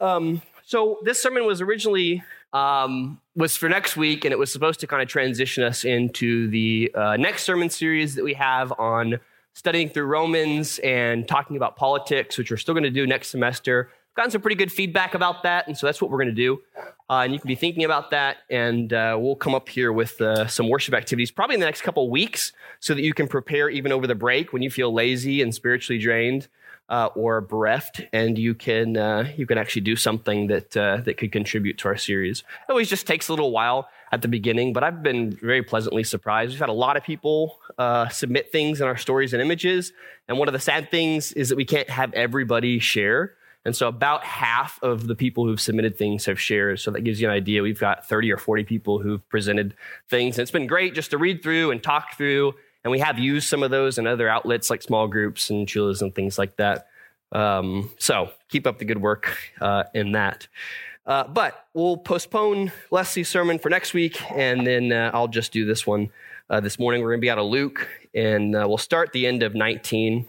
Um, so this sermon was originally um, was for next week, and it was supposed to kind of transition us into the uh, next sermon series that we have on studying through Romans and talking about politics, which we're still going to do next semester. Gotten some pretty good feedback about that, and so that's what we're going to do. Uh, and you can be thinking about that, and uh, we'll come up here with uh, some worship activities probably in the next couple weeks, so that you can prepare even over the break when you feel lazy and spiritually drained uh, or bereft, and you can uh, you can actually do something that uh, that could contribute to our series. It always just takes a little while at the beginning, but I've been very pleasantly surprised. We've had a lot of people uh, submit things in our stories and images, and one of the sad things is that we can't have everybody share. And so, about half of the people who've submitted things have shared. So, that gives you an idea. We've got 30 or 40 people who've presented things. And it's been great just to read through and talk through and we have used some of those in other outlets like small groups and chulas and things like that. Um, so keep up the good work uh, in that. Uh, but we'll postpone Leslie's sermon for next week, and then uh, I'll just do this one uh, this morning. We're going to be out of Luke, and uh, we'll start the end of 19.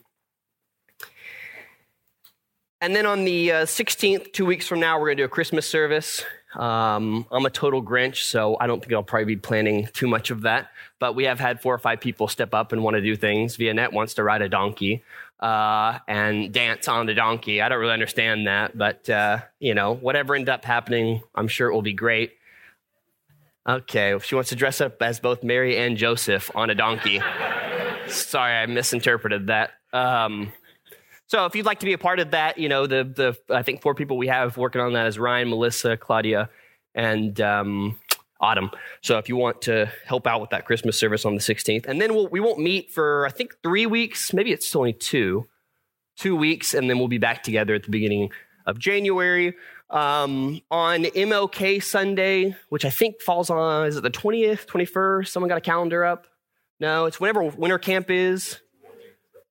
And then on the 16th, uh, two weeks from now, we're going to do a Christmas service. Um, I'm a total Grinch, so I don't think I'll probably be planning too much of that. But we have had four or five people step up and want to do things. Vianette wants to ride a donkey uh, and dance on the donkey. I don't really understand that, but uh, you know, whatever ends up happening, I'm sure it will be great. Okay, she wants to dress up as both Mary and Joseph on a donkey. Sorry, I misinterpreted that. Um, so if you'd like to be a part of that, you know, the the I think four people we have working on that is Ryan, Melissa, Claudia, and um, Autumn. So if you want to help out with that Christmas service on the 16th, and then we'll, we won't meet for I think three weeks, maybe it's only two, two weeks, and then we'll be back together at the beginning of January. Um, on MLK Sunday, which I think falls on is it the 20th, 21st? Someone got a calendar up? No, it's whenever winter camp is.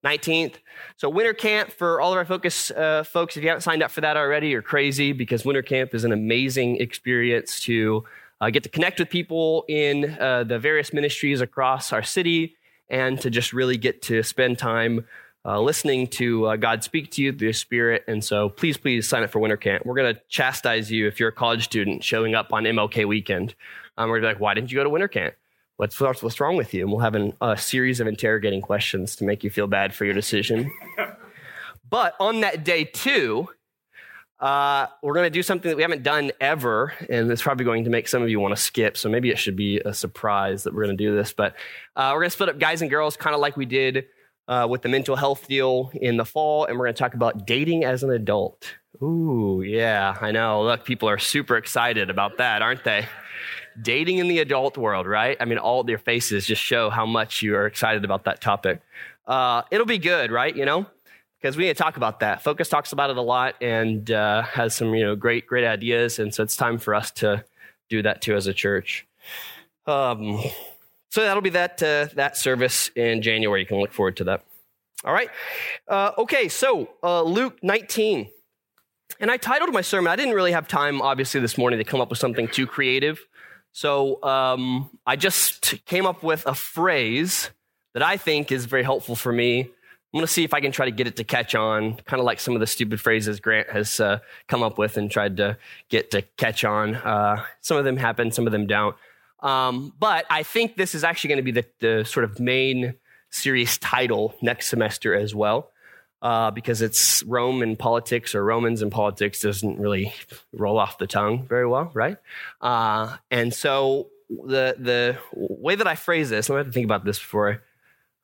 19th. So, winter camp for all of our focus uh, folks, if you haven't signed up for that already, you're crazy because winter camp is an amazing experience to uh, get to connect with people in uh, the various ministries across our city and to just really get to spend time uh, listening to uh, God speak to you through the Spirit. And so please, please sign up for winter camp. We're going to chastise you if you're a college student showing up on MLK weekend. Um, we're going to be like, why didn't you go to winter camp? What's, what's wrong with you? And we'll have an, a series of interrogating questions to make you feel bad for your decision. but on that day, too, uh, we're going to do something that we haven't done ever, and it's probably going to make some of you want to skip. So maybe it should be a surprise that we're going to do this. But uh, we're going to split up guys and girls, kind of like we did uh, with the mental health deal in the fall, and we're going to talk about dating as an adult. Ooh, yeah, I know. Look, people are super excited about that, aren't they? Dating in the adult world, right? I mean, all their faces just show how much you are excited about that topic. Uh, it'll be good, right? You know, because we need to talk about that. Focus talks about it a lot and uh, has some you know great great ideas, and so it's time for us to do that too as a church. Um, so that'll be that uh, that service in January. You can look forward to that. All right. Uh, okay. So uh, Luke 19, and I titled my sermon. I didn't really have time, obviously, this morning to come up with something too creative. So um, I just came up with a phrase that I think is very helpful for me I'm going to see if I can try to get it to catch on, kind of like some of the stupid phrases Grant has uh, come up with and tried to get to catch on. Uh, some of them happen, some of them don't. Um, but I think this is actually going to be the, the, sort of main series title next semester as well, uh, because it's Rome and politics or Romans and politics doesn't really roll off the tongue very well, right? Uh, and so the the way that I phrase this, I'm going to think about this before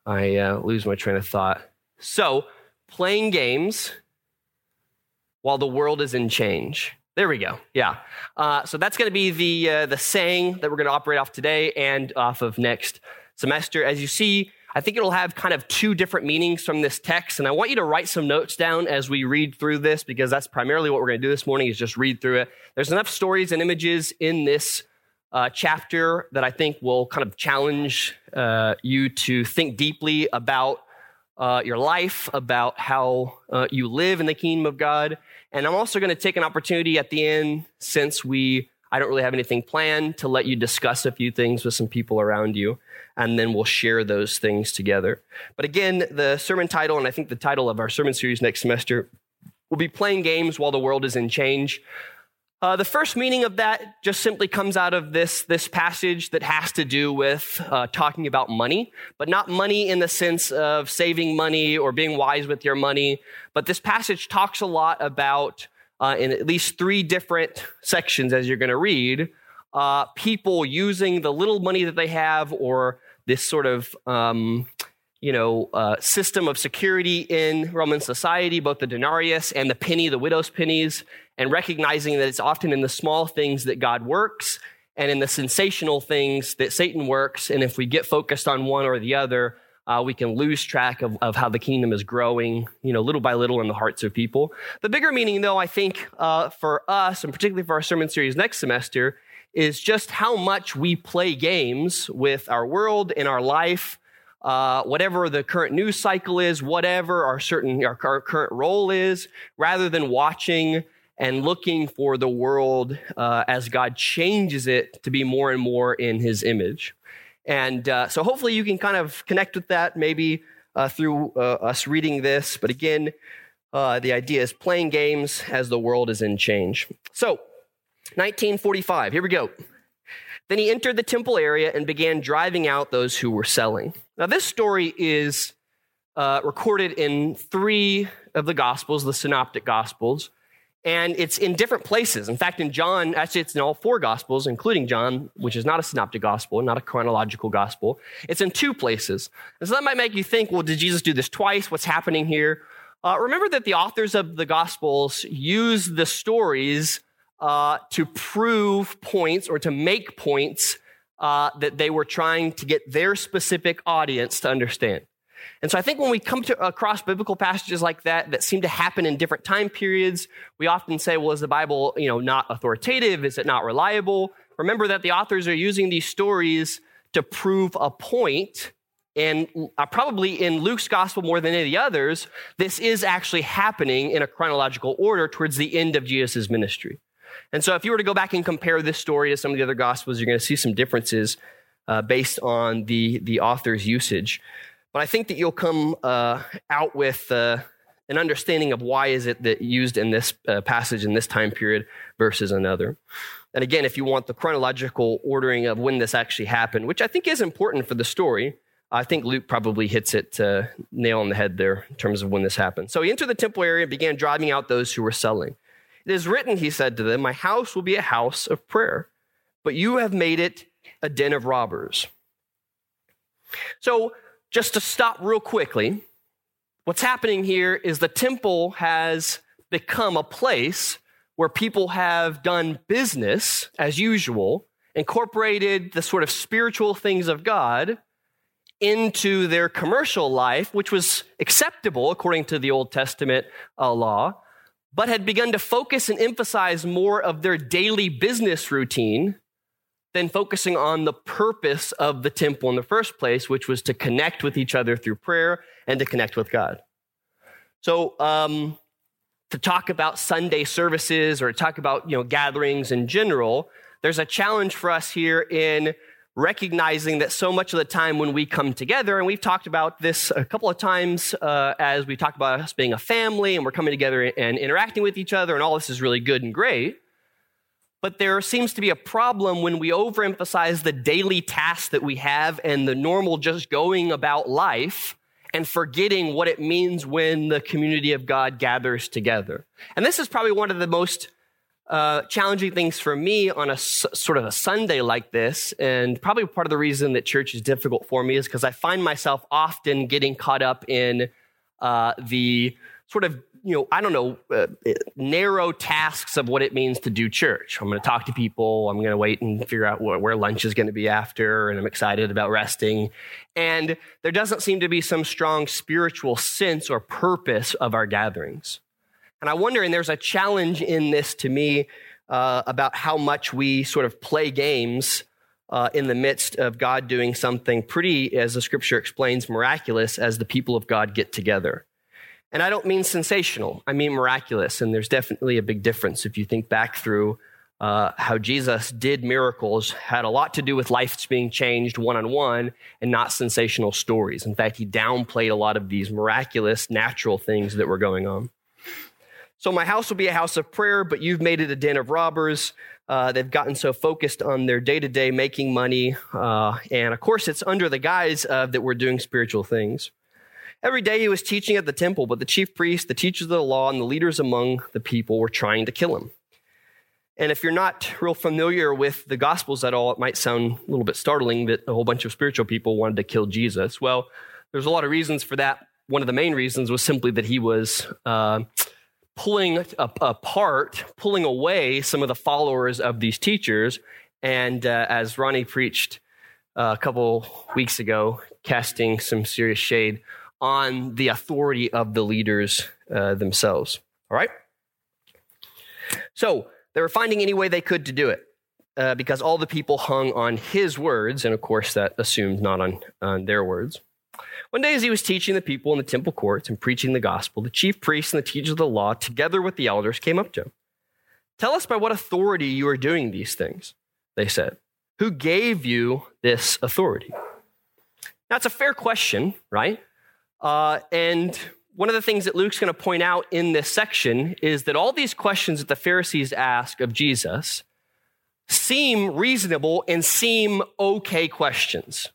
I uh, lose my train of thought. So, playing games while the world is in change. There we go. Yeah. Uh, so that's going to be the uh, the saying that we're going to operate off today and off of next semester. As you see, I think it'll have kind of two different meanings from this text, and I want you to write some notes down as we read through this because that's primarily what we're going to do this morning is just read through it. There's enough stories and images in this uh, chapter that I think will kind of challenge uh, you to think deeply about uh, your life, about how uh, you live in the kingdom of God. And I'm also going to take an opportunity at the end, since we I don't really have anything planned, to let you discuss a few things with some people around you, and then we'll share those things together. But again, the sermon title, and I think the title of our sermon series next semester We'll be playing games while the world is in change. Uh, the first meaning of that just simply comes out of this, this passage that has to do with uh, talking about money, but not money in the sense of saving money or being wise with your money. But this passage talks a lot about, uh, in at least three different sections, as you're going to read, uh, people using the little money that they have or this sort of um, you know, uh, system of security in Roman society, both the denarius and the penny, the widow's pennies, and recognizing that it's often in the small things that God works and in the sensational things that Satan works. And if we get focused on one or the other, uh, we can lose track of, of how the kingdom is growing, you know, little by little in the hearts of people. The bigger meaning, though, I think uh, for us, and particularly for our sermon series next semester, is just how much we play games with our world and our life uh, whatever the current news cycle is, whatever our certain our, our, current role is, rather than watching and looking for the world uh, as God changes it to be more and more in His image. And uh, so, hopefully, you can kind of connect with that maybe uh, through uh, us reading this. But again, uh, the idea is playing games as the world is in change. So, 1945. Here we go. Then he entered the temple area and began driving out those who were selling. Now, this story is uh, recorded in three of the Gospels, the Synoptic Gospels, and it's in different places. In fact, in John, actually, it's in all four Gospels, including John, which is not a Synoptic Gospel, not a chronological Gospel. It's in two places. And so that might make you think, well, did Jesus do this twice? What's happening here? Uh, remember that the authors of the Gospels use the stories uh, to prove points or to make points uh, that they were trying to get their specific audience to understand. And so I think when we come to across biblical passages like that that seem to happen in different time periods, we often say, well, is the Bible, you know, not authoritative? Is it not reliable? Remember that the authors are using these stories to prove a point. And uh, probably in Luke's gospel more than any of the others, this is actually happening in a chronological order towards the end of Jesus' ministry. And so, if you were to go back and compare this story to some of the other gospels, you're going to see some differences uh, based on the, the author's usage. But I think that you'll come uh, out with uh, an understanding of why is it that used in this uh, passage in this time period versus another. And again, if you want the chronological ordering of when this actually happened, which I think is important for the story, I think Luke probably hits it uh, nail on the head there in terms of when this happened. So he entered the temple area and began driving out those who were selling. It is written, he said to them, My house will be a house of prayer, but you have made it a den of robbers. So, just to stop real quickly, what's happening here is the temple has become a place where people have done business as usual, incorporated the sort of spiritual things of God into their commercial life, which was acceptable according to the Old Testament uh, law but had begun to focus and emphasize more of their daily business routine than focusing on the purpose of the temple in the first place, which was to connect with each other through prayer and to connect with God. So, um, to talk about Sunday services or to talk about you know gatherings in general, there's a challenge for us here in recognizing that so much of the time when we come together, and we've talked about this a couple of times uh, as we talked about us being a family and we're coming together and interacting with each other, and all this is really good and great. But there seems to be a problem when we overemphasize the daily tasks that we have and the normal just going about life and forgetting what it means when the community of God gathers together. And this is probably one of the most uh, challenging things for me on a s- sort of a Sunday like this, and probably part of the reason that church is difficult for me is because I find myself often getting caught up in uh, the sort of you know I don't know uh, narrow tasks of what it means to do church. I'm going to talk to people. I'm going to wait and figure out wh- where lunch is going to be after, and I'm excited about resting. And there doesn't seem to be some strong spiritual sense or purpose of our gatherings. And I wonder, and there's a challenge in this to me uh, about how much we sort of play games uh, in the midst of God doing something pretty, as the scripture explains, miraculous as the people of God get together. And I don't mean sensational, I mean miraculous. And there's definitely a big difference if you think back through uh, how Jesus did miracles, had a lot to do with lives being changed one on one and not sensational stories. In fact, he downplayed a lot of these miraculous natural things that were going on. So my house will be a house of prayer, but you've made it a den of robbers. Uh, they've gotten so focused on their day to day making money. Uh, and of course, it's under the guise of that we're doing spiritual things. Every day he was teaching at the temple, but the chief priests, the teachers of the law, and the leaders among the people were trying to kill him. And if you're not real familiar with the Gospels at all, it might sound a little bit startling that a whole bunch of spiritual people wanted to kill Jesus. Well, there's a lot of reasons for that. One of the main reasons was simply that he was uh, pulling apart, pulling away some of the followers of these teachers. And uh, as Ronnie preached uh, a couple weeks ago, casting some serious shade on the authority of the leaders uh, themselves. All right? So they were finding any way they could to do it. Uh, because all the people hung on his words, and of course, that assumed not on, on their words. One day, as he was teaching the people in the temple courts and preaching the gospel, the chief priests and the teachers of the law, together with the elders, came up to him. Tell us by what authority you are doing these things, they said. Who gave you this authority? Now, it's a fair question, right? Uh, and one of the things that Luke's going to point out in this section is that all these questions that the Pharisees ask of Jesus seem reasonable and seem okay questions.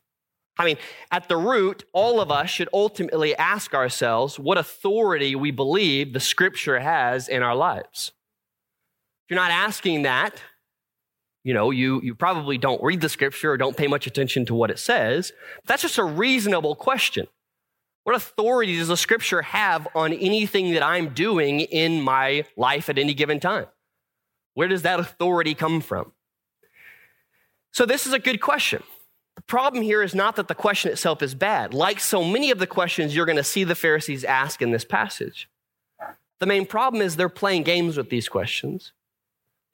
I mean, at the root, all of us should ultimately ask ourselves what authority we believe the scripture has in our lives. If you're not asking that, you know, you, you probably don't read the scripture or don't pay much attention to what it says. That's just a reasonable question. What authority does the scripture have on anything that I'm doing in my life at any given time? Where does that authority come from? So, this is a good question. The problem here is not that the question itself is bad. Like so many of the questions you're going to see the Pharisees ask in this passage, the main problem is they're playing games with these questions.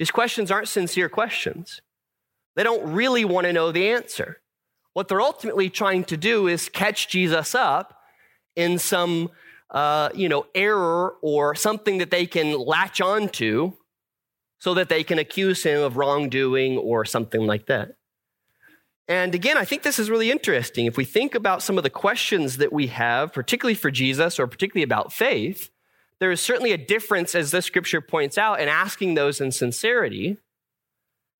These questions aren't sincere questions. They don't really want to know the answer. What they're ultimately trying to do is catch Jesus up in some, uh, you know, error or something that they can latch onto so that they can accuse him of wrongdoing or something like that. And again, I think this is really interesting. If we think about some of the questions that we have, particularly for Jesus or particularly about faith, there is certainly a difference, as this scripture points out, in asking those in sincerity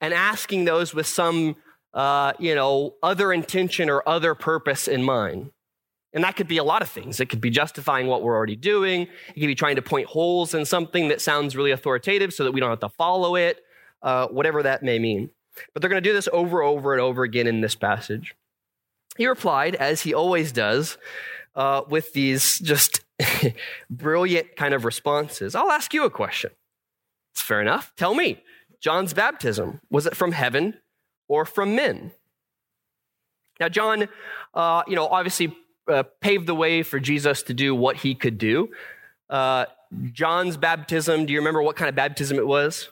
and asking those with some, uh, you know, other intention or other purpose in mind. And that could be a lot of things. It could be justifying what we're already doing. It could be trying to point holes in something that sounds really authoritative so that we don't have to follow it, uh, whatever that may mean. But they're going to do this over, over, and over again in this passage. He replied, as he always does, uh, with these just brilliant kind of responses. I'll ask you a question. It's fair enough. Tell me, John's baptism, was it from heaven or from men? Now, John, uh, you know, obviously uh, paved the way for Jesus to do what he could do. Uh, John's baptism, do you remember what kind of baptism it was?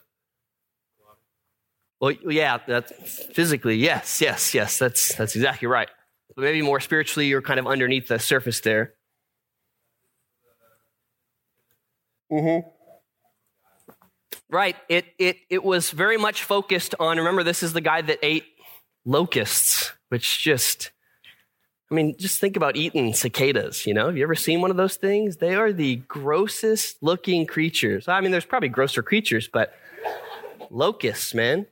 Well, yeah, that's physically, yes, yes, yes, that's, that's exactly right. But maybe more spiritually, you're kind of underneath the surface there. Mm-hmm. Right. It, it, it was very much focused on, remember, this is the guy that ate locusts, which just, I mean, just think about eating cicadas, you know? Have you ever seen one of those things? They are the grossest looking creatures. I mean, there's probably grosser creatures, but locusts, man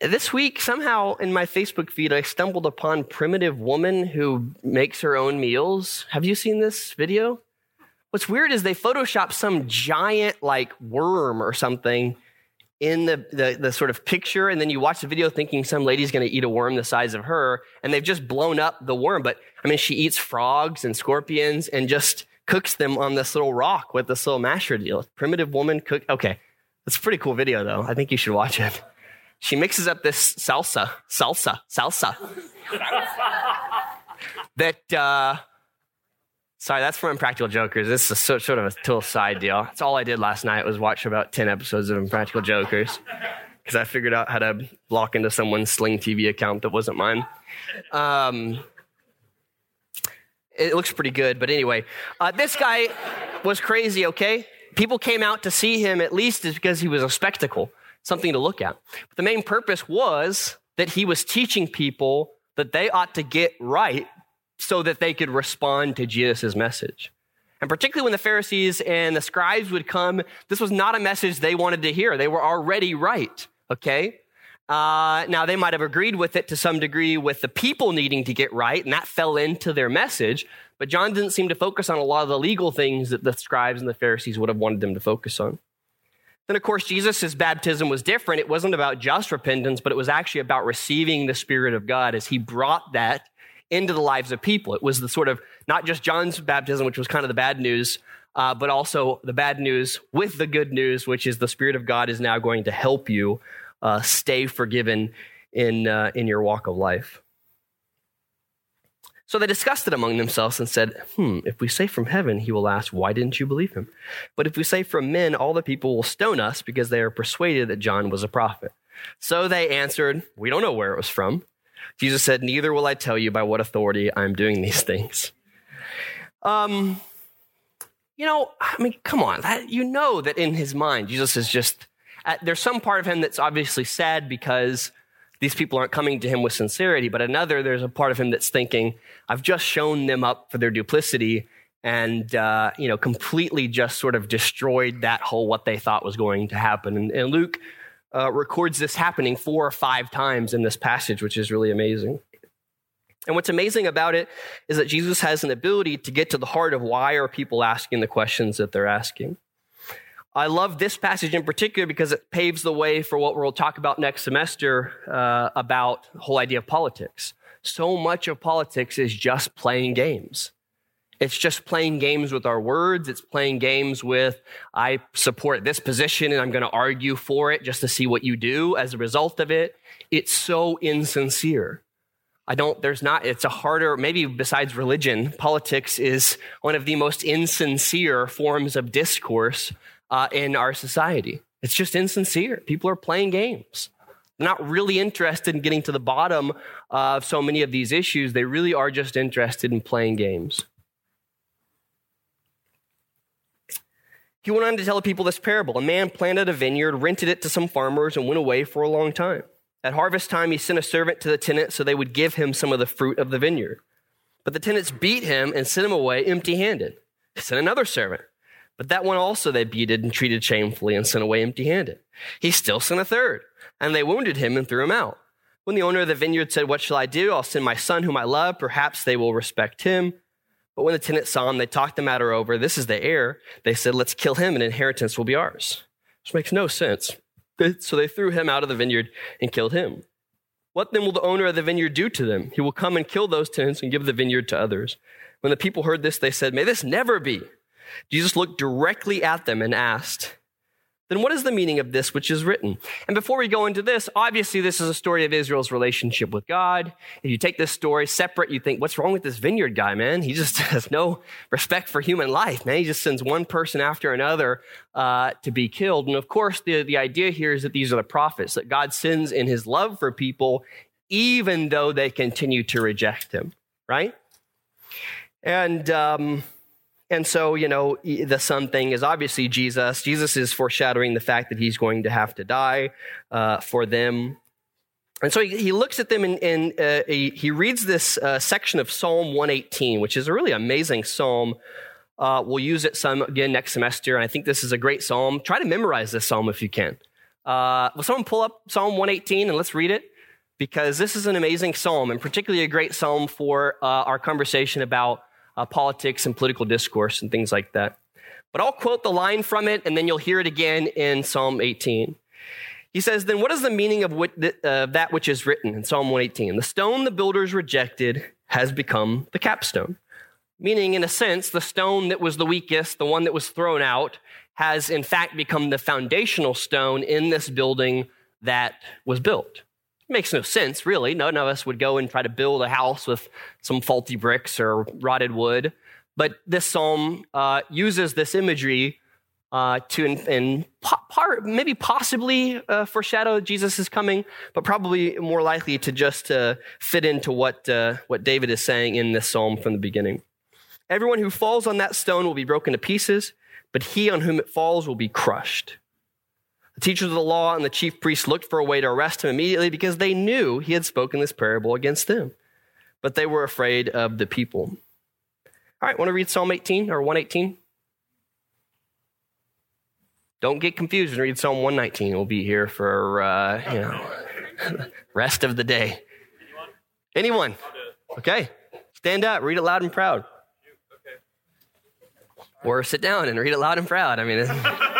this week, somehow in my Facebook feed, I stumbled upon primitive woman who makes her own meals. Have you seen this video? What's weird is they Photoshop some giant like worm or something in the, the, the, sort of picture, and then you watch the video thinking some lady's going to eat a worm the size of her, and they've just blown up the worm. But I mean, she eats frogs and scorpions and just cooks them on this little rock with this little masher deal. Primitive woman cook. Okay, that's a pretty cool video, though. I think you should watch it she mixes up this salsa, salsa, salsa. that, uh, sorry, that's from Impractical Jokers. This is a, sort of a total side deal. That's all I did last night was watch about 10 episodes of Impractical Jokers because I figured out how to lock into someone's Sling TV account that wasn't mine. Um, it looks pretty good, but anyway, uh, this guy was crazy, okay? People came out to see him at least is because he was a spectacle something to look at. But the main purpose was that he was teaching people that they ought to get right so that they could respond to Jesus' message. And particularly when the Pharisees and the scribes would come, this was not a message they wanted to hear. They were already right, okay? Uh, now, they might have agreed with it to some degree with the people needing to get right, and that fell into their message. But John didn't seem to focus on a lot of the legal things that the scribes and the Pharisees would have wanted them to focus on. Then, of course, Jesus' baptism was different. It wasn't about just repentance, but it was actually about receiving the Spirit of God as he brought that into the lives of people. It was the sort of not just John's baptism, which was kind of the bad news, uh, but also the bad news with the good news, which is the Spirit of God is now going to help you uh, stay forgiven in, uh, in your walk of life. So they discussed it among themselves and said, Hmm, if we say from heaven, he will ask, Why didn't you believe him? But if we say from men, all the people will stone us because they are persuaded that John was a prophet. So they answered, We don't know where it was from. Jesus said, Neither will I tell you by what authority I'm doing these things. Um, you know, I mean, come on. That, you know that in his mind, Jesus is just, uh, there's some part of him that's obviously sad because these people aren't coming to him with sincerity, but another, there's a part of him that's thinking, I've just shown them up for their duplicity and, uh, you know, completely just sort of destroyed that whole what they thought was going to happen. And, and Luke uh, records this happening four or five times in this passage, which is really amazing. And what's amazing about it is that Jesus has an ability to get to the heart of why are people asking the questions that they're asking. I love this passage in particular because it paves the way for what we'll talk about next semester uh, about the whole idea of politics. So much of politics is just playing games. It's just playing games with our words. It's playing games with, I support this position and I'm going to argue for it just to see what you do as a result of it. It's so insincere. I don't, there's not, it's a harder, maybe besides religion, politics is one of the most insincere forms of discourse uh, in our society. It's just insincere. People are playing games. They're not really interested in getting to the bottom of so many of these issues. They really are just interested in playing games. He went on to tell the people this parable. A man planted a vineyard, rented it to some farmers, and went away for a long time. At harvest time, he sent a servant to the tenant so they would give him some of the fruit of the vineyard. But the tenants beat him and sent him away empty handed. He sent another servant. But that one also they beated and treated shamefully and sent away empty handed. He still sent a third, and they wounded him and threw him out. When the owner of the vineyard said, What shall I do? I'll send my son whom I love. Perhaps they will respect him. But when the tenants saw him, they talked the matter over. This is the heir. They said, Let's kill him, and inheritance will be ours. Which makes no sense. So they threw him out of the vineyard and killed him. What then will the owner of the vineyard do to them? He will come and kill those tenants and give the vineyard to others. When the people heard this, they said, May this never be. Jesus looked directly at them and asked, then what is the meaning of this which is written? And before we go into this, obviously this is a story of Israel's relationship with God. If you take this story separate, you think, what's wrong with this vineyard guy, man? He just has no respect for human life, man. He just sends one person after another uh, to be killed. And of course, the, the idea here is that these are the prophets, that God sends in his love for people, even though they continue to reject him, right? And, um, and so, you know, the son thing is obviously Jesus. Jesus is foreshadowing the fact that he's going to have to die uh, for them. And so he, he looks at them and, and uh, he, he, reads this uh, section of Psalm 118, which is a really amazing psalm. Uh, we'll use it some again next semester. And I think this is a great psalm. Try to memorize this psalm if you can. Uh, will someone pull up Psalm 118 and let's read it? Because this is an amazing psalm and particularly a great psalm for uh, our conversation about uh, politics and political discourse and things like that. But I'll quote the line from it, and then you'll hear it again in Psalm 18. He says, Then what is the meaning of what, uh, that which is written in Psalm 118? The stone the builders rejected has become the capstone. Meaning, in a sense, the stone that was the weakest, the one that was thrown out, has in fact become the foundational stone in this building that was built. Makes no sense, really. None of us would go and try to build a house with some faulty bricks or rotted wood. But this psalm uh, uses this imagery uh, to, and part, maybe possibly uh, foreshadow Jesus coming, but probably more likely to just uh, fit into what, uh, what David is saying in this psalm from the beginning. Everyone who falls on that stone will be broken to pieces, but he on whom it falls will be crushed. The teachers of the law and the chief priests looked for a way to arrest him immediately because they knew he had spoken this parable against them. But they were afraid of the people. All right, want to read Psalm 18 or 118? Don't get confused and read Psalm 119. We'll be here for, uh, you know, rest of the day. Anyone? Okay. Stand up, read it loud and proud. Or sit down and read it loud and proud. I mean,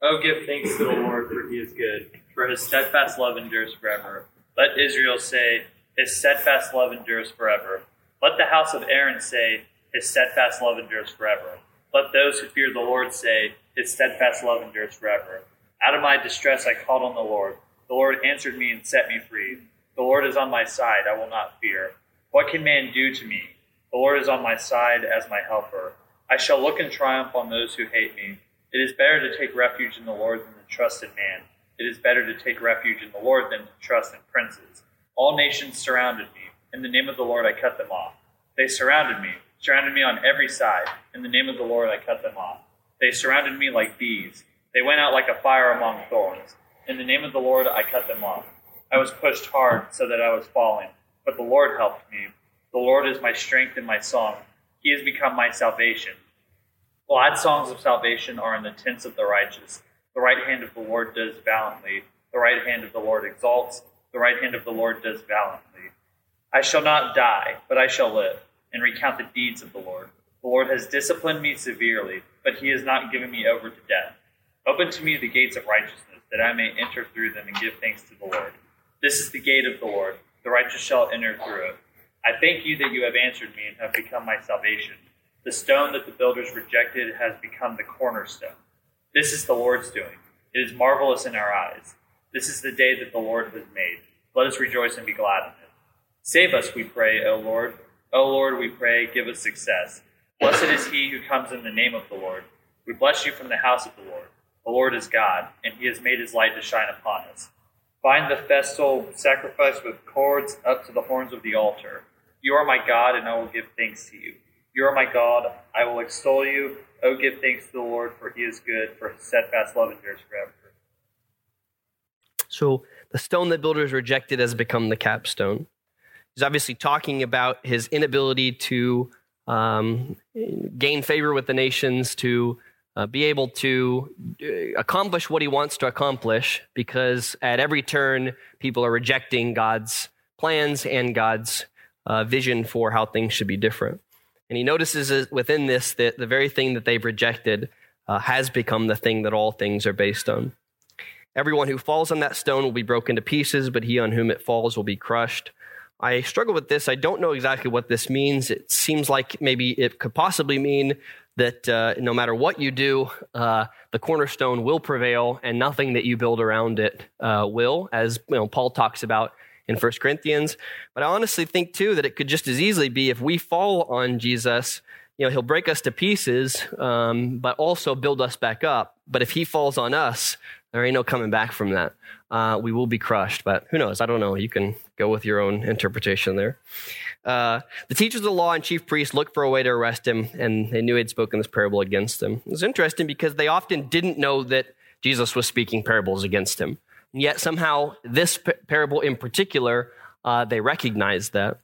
Oh, give thanks to the Lord, for he is good, for his steadfast love endures forever. Let Israel say, his steadfast love endures forever. Let the house of Aaron say, his steadfast love endures forever. Let those who fear the Lord say, his steadfast love endures forever. Out of my distress I called on the Lord. The Lord answered me and set me free. The Lord is on my side, I will not fear. What can man do to me? The Lord is on my side as my helper. I shall look in triumph on those who hate me. It is better to take refuge in the Lord than to trust in man. It is better to take refuge in the Lord than to trust in princes. All nations surrounded me. In the name of the Lord I cut them off. They surrounded me, surrounded me on every side. In the name of the Lord I cut them off. They surrounded me like bees. They went out like a fire among thorns. In the name of the Lord I cut them off. I was pushed hard so that I was falling, but the Lord helped me. The Lord is my strength and my song. He has become my salvation. Glad songs of salvation are in the tents of the righteous. The right hand of the Lord does valiantly. The right hand of the Lord exalts. The right hand of the Lord does valiantly. I shall not die, but I shall live, and recount the deeds of the Lord. The Lord has disciplined me severely, but he has not given me over to death. Open to me the gates of righteousness, that I may enter through them and give thanks to the Lord. This is the gate of the Lord. The righteous shall enter through it. I thank you that you have answered me and have become my salvation. The stone that the builders rejected has become the cornerstone. This is the Lord's doing. It is marvelous in our eyes. This is the day that the Lord has made. Let us rejoice and be glad in it. Save us, we pray, O Lord. O Lord, we pray, give us success. Blessed is he who comes in the name of the Lord. We bless you from the house of the Lord. The Lord is God, and he has made his light to shine upon us. Bind the festal sacrifice with cords up to the horns of the altar. You are my God, and I will give thanks to you. You are my God, I will extol you. Oh, give thanks to the Lord, for he is good, for his steadfast love endures forever. So the stone that builders rejected has become the capstone. He's obviously talking about his inability to um, gain favor with the nations, to uh, be able to uh, accomplish what he wants to accomplish, because at every turn, people are rejecting God's plans and God's uh, vision for how things should be different. And he notices within this that the very thing that they've rejected uh, has become the thing that all things are based on. Everyone who falls on that stone will be broken to pieces, but he on whom it falls will be crushed. I struggle with this. I don't know exactly what this means. It seems like maybe it could possibly mean that uh, no matter what you do, uh, the cornerstone will prevail, and nothing that you build around it uh, will, as you know, Paul talks about in 1 Corinthians. But I honestly think too that it could just as easily be if we fall on Jesus, you know, he'll break us to pieces, um, but also build us back up. But if he falls on us, there ain't no coming back from that. Uh, we will be crushed, but who knows? I don't know. You can go with your own interpretation there. Uh, the teachers of the law and chief priests looked for a way to arrest him, and they knew he'd spoken this parable against them. It was interesting because they often didn't know that Jesus was speaking parables against him. And yet somehow this parable in particular, uh, they recognize that.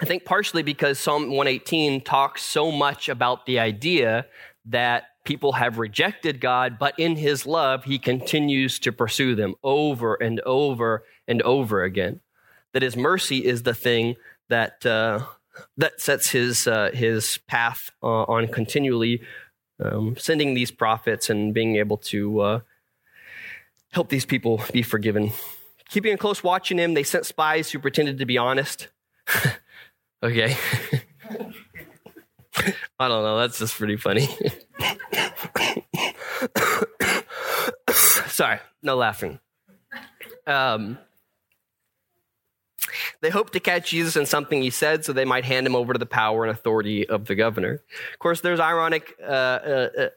I think partially because Psalm 118 talks so much about the idea that people have rejected God, but in his love, he continues to pursue them over and over and over again. That his mercy is the thing that, uh, that sets his, uh, his path uh, on continually um, sending these prophets and being able to uh, help these people be forgiven. Keeping a close watch on him, they sent spies who pretended to be honest. okay. I don't know. That's just pretty funny. Sorry, no laughing. Um, they hoped to catch Jesus in something he said so they might hand him over to the power and authority of the governor. Of course, there's ironic uh, uh, uh,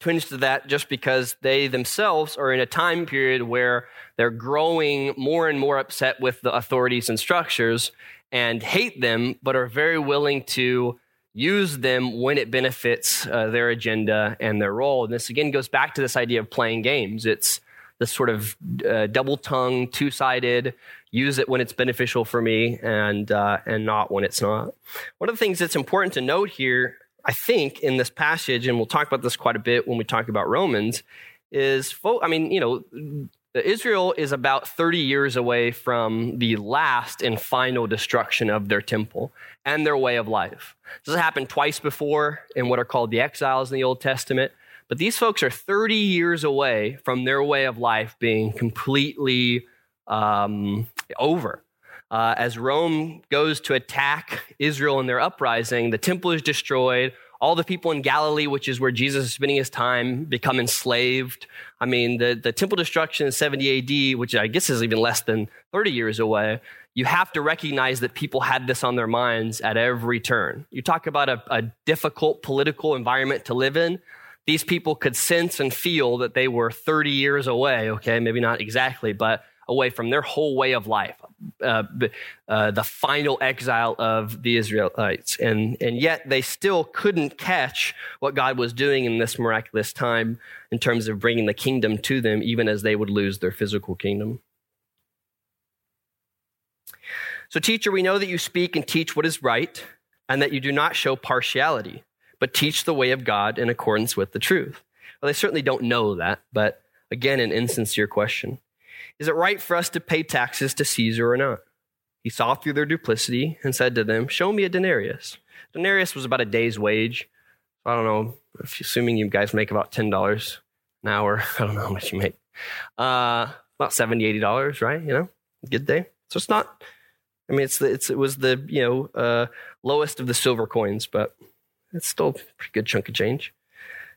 twinge to that just because they themselves are in a time period where they're growing more and more upset with the authorities and structures and hate them, but are very willing to use them when it benefits uh, their agenda and their role. And this again goes back to this idea of playing games. It's this sort of uh, double tongue, two sided, use it when it's beneficial for me and, uh, and not when it's not. One of the things that's important to note here, I think, in this passage, and we'll talk about this quite a bit when we talk about Romans, is, I mean, you know, Israel is about 30 years away from the last and final destruction of their temple and their way of life. This has happened twice before in what are called the exiles in the Old Testament. But these folks are 30 years away from their way of life being completely um, over. Uh, as Rome goes to attack Israel in their uprising, the temple is destroyed all the people in Galilee, which is where Jesus is spending his time, become enslaved. I mean, the, the temple destruction in 70 AD, which I guess is even less than 30 years away, you have to recognize that people had this on their minds at every turn. You talk about a, a difficult political environment to live in. These people could sense and feel that they were 30 years away, okay, maybe not exactly, but away from their whole way of life, uh, uh, the final exile of the Israelites. And, and yet they still couldn't catch what God was doing in this miraculous time in terms of bringing the kingdom to them, even as they would lose their physical kingdom. So, teacher, we know that you speak and teach what is right, and that you do not show partiality, but teach the way of God in accordance with the truth. Well, they certainly don't know that, but again, an insincere question. Is it right for us to pay taxes to Caesar or not? He saw through their duplicity and said to them, Show me a denarius. Denarius was about a day's wage. I don't know, assuming you guys make about $10 an hour, I don't know how much you make. Uh, about $70, $80, right? You know, good day. So it's not, I mean, it's, the, it's it was the, you know, uh, lowest of the silver coins, but it's still a pretty good chunk of change.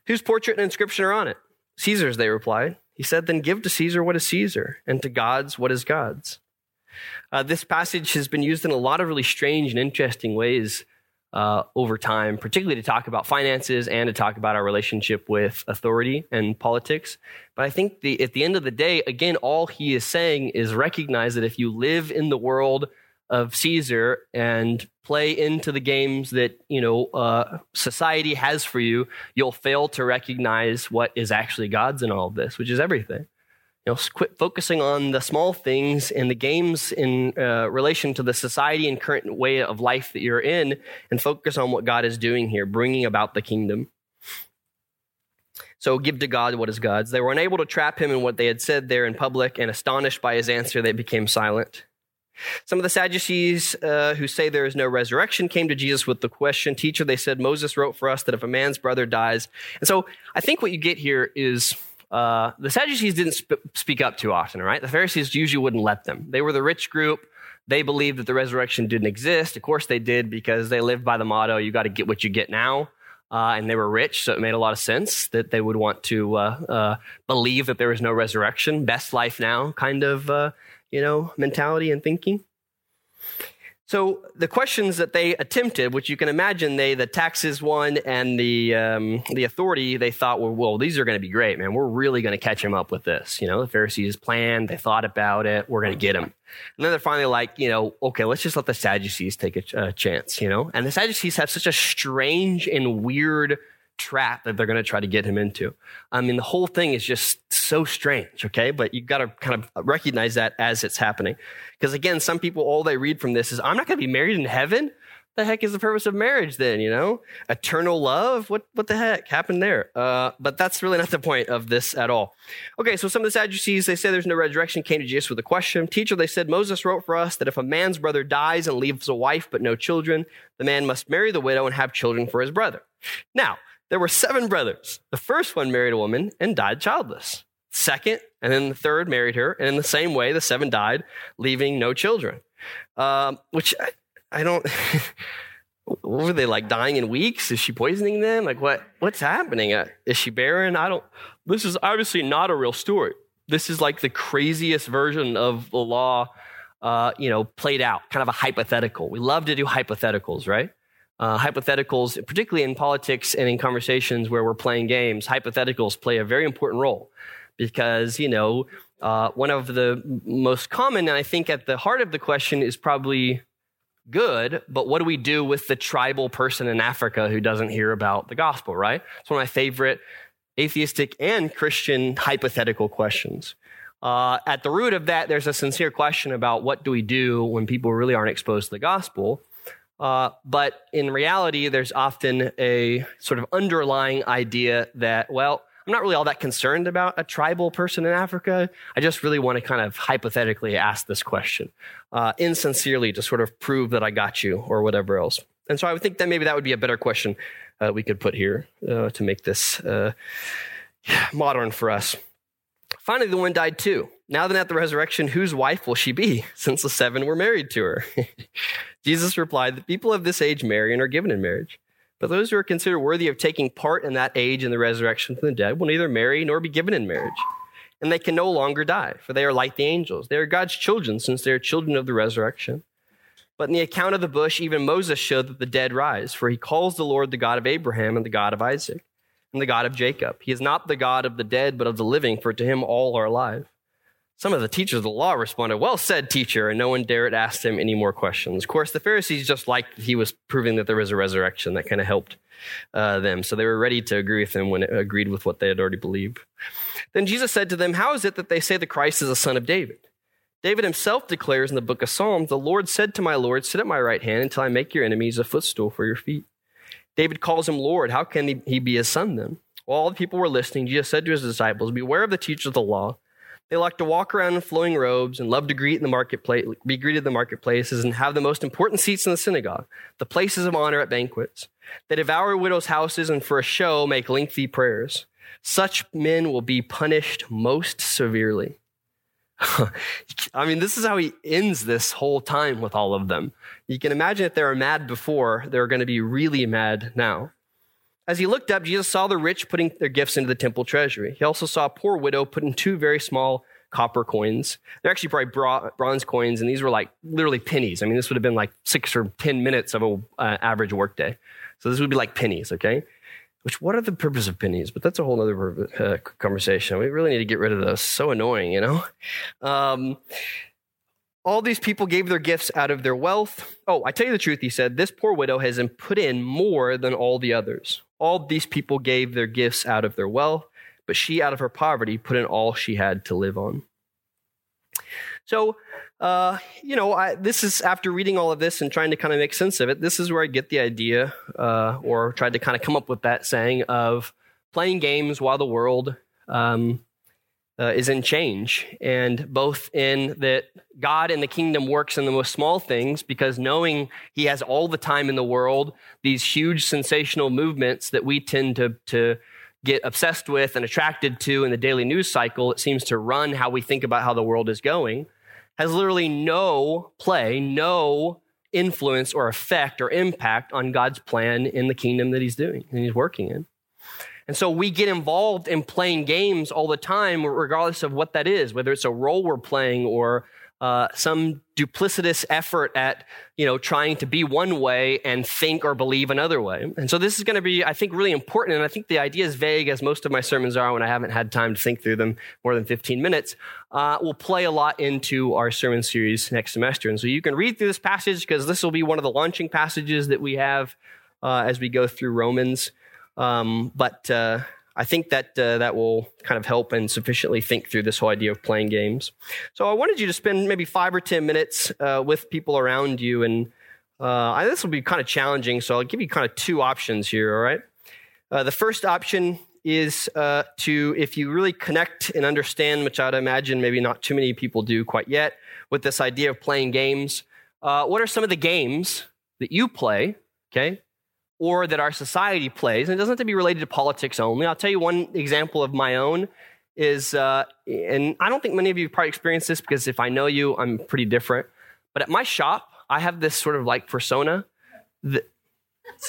Whose portrait and inscription are on it? Caesar's, they replied. He said, Then give to Caesar what is Caesar, and to God's what is God's. Uh, this passage has been used in a lot of really strange and interesting ways uh, over time, particularly to talk about finances and to talk about our relationship with authority and politics. But I think the, at the end of the day, again, all he is saying is recognize that if you live in the world of Caesar and play into the games that you know uh, society has for you, you'll fail to recognize what is actually God's in all of this, which is everything. You know, quit focusing on the small things and the games in uh, relation to the society and current way of life that you're in, and focus on what God is doing here, bringing about the kingdom. So give to God what is God's. They were unable to trap him in what they had said there in public, and astonished by his answer, they became silent. Some of the Sadducees uh, who say there is no resurrection came to Jesus with the question, Teacher, they said, Moses wrote for us that if a man's brother dies. And so I think what you get here is uh, the Sadducees didn't sp- speak up too often, right? The Pharisees usually wouldn't let them. They were the rich group. They believed that the resurrection didn't exist. Of course they did because they lived by the motto, you got to get what you get now. Uh, and they were rich, so it made a lot of sense that they would want to uh, uh, believe that there was no resurrection. Best life now kind of uh, you know, mentality and thinking. So the questions that they attempted, which you can imagine, they the taxes one and the um, the authority, they thought, well, well, these are going to be great, man. We're really going to catch him up with this. You know, the Pharisees planned, they thought about it. We're going to get him. And then they're finally like, you know, okay, let's just let the Sadducees take a, a chance. You know, and the Sadducees have such a strange and weird trap that they're going to try to get him into. I mean, the whole thing is just so strange, okay? But you've got to kind of recognize that as it's happening. Because again, some people, all they read from this is, I'm not going to be married in heaven. The heck is the purpose of marriage then, you know? Eternal love? What, what the heck happened there? Uh, but that's really not the point of this at all. Okay, so some of the Sadducees, they say there's no resurrection, came to Jesus with a question. Teacher, they said, Moses wrote for us that if a man's brother dies and leaves a wife but no children, the man must marry the widow and have children for his brother. Now, there were seven brothers. The first one married a woman and died childless. Second, and then the third married her, and in the same way, the seven died, leaving no children. Um, which I, I don't. what were they like dying in weeks? Is she poisoning them? Like what? What's happening? Uh, is she barren? I don't. This is obviously not a real story. This is like the craziest version of the law, uh, you know, played out, kind of a hypothetical. We love to do hypotheticals, right? Uh, hypotheticals, particularly in politics and in conversations where we're playing games, hypotheticals play a very important role because, you know, uh, one of the most common, and I think at the heart of the question is probably good, but what do we do with the tribal person in Africa who doesn't hear about the gospel, right? It's one of my favorite atheistic and Christian hypothetical questions. Uh, at the root of that, there's a sincere question about what do we do when people really aren't exposed to the gospel. Uh, but in reality, there's often a sort of underlying idea that, well, I'm not really all that concerned about a tribal person in Africa. I just really want to kind of hypothetically ask this question, uh, insincerely to sort of prove that I got you or whatever else. And so I would think that maybe that would be a better question uh, we could put here uh, to make this uh, modern for us. Finally, the one died too. Now then, at the resurrection, whose wife will she be, since the seven were married to her? Jesus replied, The people of this age marry and are given in marriage. But those who are considered worthy of taking part in that age in the resurrection from the dead will neither marry nor be given in marriage. And they can no longer die, for they are like the angels. They are God's children, since they are children of the resurrection. But in the account of the bush, even Moses showed that the dead rise, for he calls the Lord the God of Abraham and the God of Isaac and the God of Jacob. He is not the God of the dead, but of the living, for to him all are alive. Some of the teachers of the law responded, Well said, teacher, and no one dared ask him any more questions. Of course, the Pharisees just liked he was proving that there was a resurrection. That kind of helped uh, them. So they were ready to agree with him when it agreed with what they had already believed. Then Jesus said to them, How is it that they say the Christ is a son of David? David himself declares in the book of Psalms, The Lord said to my Lord, Sit at my right hand until I make your enemies a footstool for your feet. David calls him Lord. How can he be his son then? While all the people were listening, Jesus said to his disciples, Beware of the teachers of the law. They like to walk around in flowing robes and love to greet in the marketplace, be greeted in the marketplaces and have the most important seats in the synagogue, the places of honor at banquets. They devour widows' houses and for a show make lengthy prayers. Such men will be punished most severely. I mean, this is how he ends this whole time with all of them. You can imagine if they were mad before, they're going to be really mad now. As he looked up, Jesus saw the rich putting their gifts into the temple treasury. He also saw a poor widow putting two very small copper coins. They're actually probably bronze coins, and these were like literally pennies. I mean, this would have been like six or 10 minutes of an uh, average workday. So this would be like pennies, okay? Which, what are the purpose of pennies? But that's a whole other uh, conversation. We really need to get rid of those. So annoying, you know? Um, all these people gave their gifts out of their wealth. Oh, I tell you the truth, he said, this poor widow has put in more than all the others. All these people gave their gifts out of their wealth, but she, out of her poverty, put in all she had to live on. So, uh, you know, I, this is after reading all of this and trying to kind of make sense of it. This is where I get the idea, uh, or tried to kind of come up with that saying of playing games while the world um, uh, is in change, and both in that God and the kingdom works in the most small things because knowing He has all the time in the world, these huge sensational movements that we tend to to get obsessed with and attracted to in the daily news cycle, it seems to run how we think about how the world is going has literally no play, no influence or effect or impact on God's plan in the kingdom that he's doing and he's working in. And so we get involved in playing games all the time, regardless of what that is, whether it's a role we're playing or uh, some duplicitous effort at you know trying to be one way and think or believe another way. And so this is going to be i think really important. And i think the idea is vague as most of my sermons are when i haven't had time to think through them more than 15 minutes uh, will play a lot into our sermon series next semester. And so you can read through this passage because this will be one of the launching passages that we have uh, as we go through romans. Um, but uh, I think that uh, that will kind of help and sufficiently think through this whole idea of playing games. So I wanted you to spend maybe five or ten minutes uh, with people around you, and uh, this will be kind of challenging. So I'll give you kind of two options here. All right. Uh, the first option is uh, to, if you really connect and understand, which I'd imagine maybe not too many people do quite yet, with this idea of playing games. Uh, what are some of the games that you play? Okay, or that our society plays. And it doesn't have to be related to politics only. I'll tell you one example of my own is, uh, and I don't think many of you have probably experienced this because if I know you, I'm pretty different. But at my shop, I have this sort of like persona that,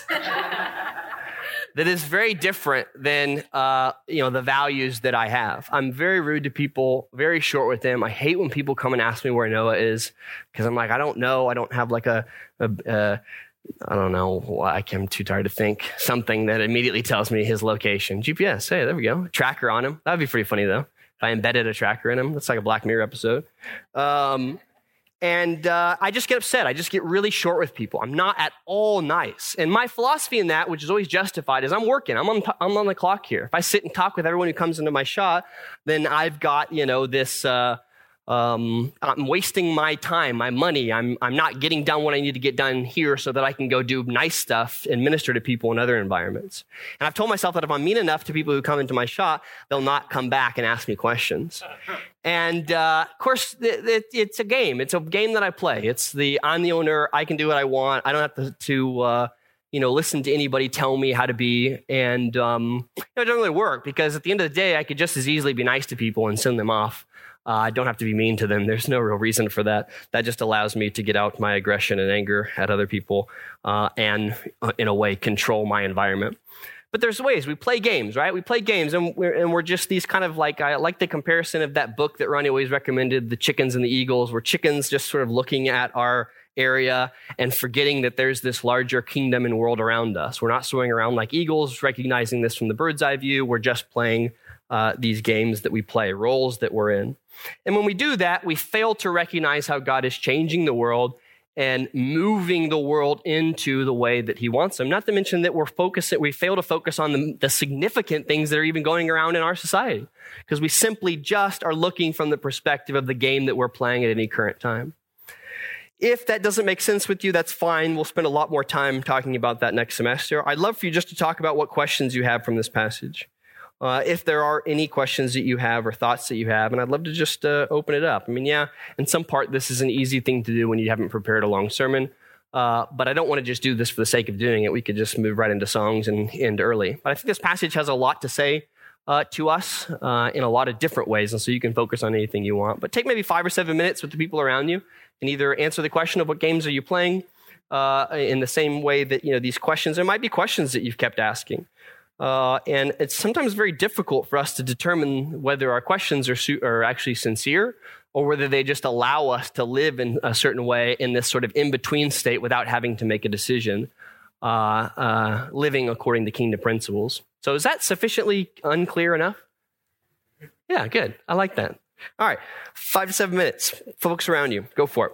that is very different than uh, you know the values that I have. I'm very rude to people, very short with them. I hate when people come and ask me where Noah is because I'm like, I don't know. I don't have like a, a, a I don't know. Why I am too tired to think. Something that immediately tells me his location. GPS. Hey, there we go. Tracker on him. That'd be pretty funny though. If I embedded a tracker in him, that's like a Black Mirror episode. Um, And uh, I just get upset. I just get really short with people. I'm not at all nice. And my philosophy in that, which is always justified, is I'm working. I'm on, I'm on the clock here. If I sit and talk with everyone who comes into my shot, then I've got, you know, this. Uh, um, I'm wasting my time, my money. I'm, I'm not getting done what I need to get done here so that I can go do nice stuff and minister to people in other environments. And I've told myself that if I'm mean enough to people who come into my shop, they'll not come back and ask me questions. And uh, of course, it, it, it's a game. It's a game that I play. It's the I'm the owner. I can do what I want. I don't have to, to uh, you know, listen to anybody tell me how to be. And um, it doesn't really work because at the end of the day, I could just as easily be nice to people and send them off. Uh, I don't have to be mean to them. There's no real reason for that. That just allows me to get out my aggression and anger at other people uh, and, uh, in a way, control my environment. But there's ways. We play games, right? We play games, and we're, and we're just these kind of like, I like the comparison of that book that Ronnie always recommended, The Chickens and the Eagles, where chickens just sort of looking at our area and forgetting that there's this larger kingdom and world around us. We're not soaring around like eagles, recognizing this from the bird's eye view. We're just playing uh, these games that we play, roles that we're in. And when we do that, we fail to recognize how God is changing the world and moving the world into the way that he wants them. Not to mention that we're focusing, we fail to focus on the, the significant things that are even going around in our society because we simply just are looking from the perspective of the game that we're playing at any current time. If that doesn't make sense with you, that's fine. We'll spend a lot more time talking about that next semester. I'd love for you just to talk about what questions you have from this passage uh, if there are any questions that you have or thoughts that you have, and I'd love to just uh, open it up. I mean, yeah, in some part, this is an easy thing to do when you haven't prepared a long sermon. Uh, but I don't want to just do this for the sake of doing it. We could just move right into songs and end early. But I think this passage has a lot to say uh, to us uh, in a lot of different ways, and so you can focus on anything you want. But take maybe five or seven minutes with the people around you, and either answer the question of what games are you playing, uh, in the same way that you know these questions. There might be questions that you've kept asking. Uh, and it's sometimes very difficult for us to determine whether our questions are, su- are actually sincere or whether they just allow us to live in a certain way in this sort of in between state without having to make a decision, uh, uh, living according to kingdom principles. So, is that sufficiently unclear enough? Yeah, good. I like that. All right, five to seven minutes. Folks around you, go for it.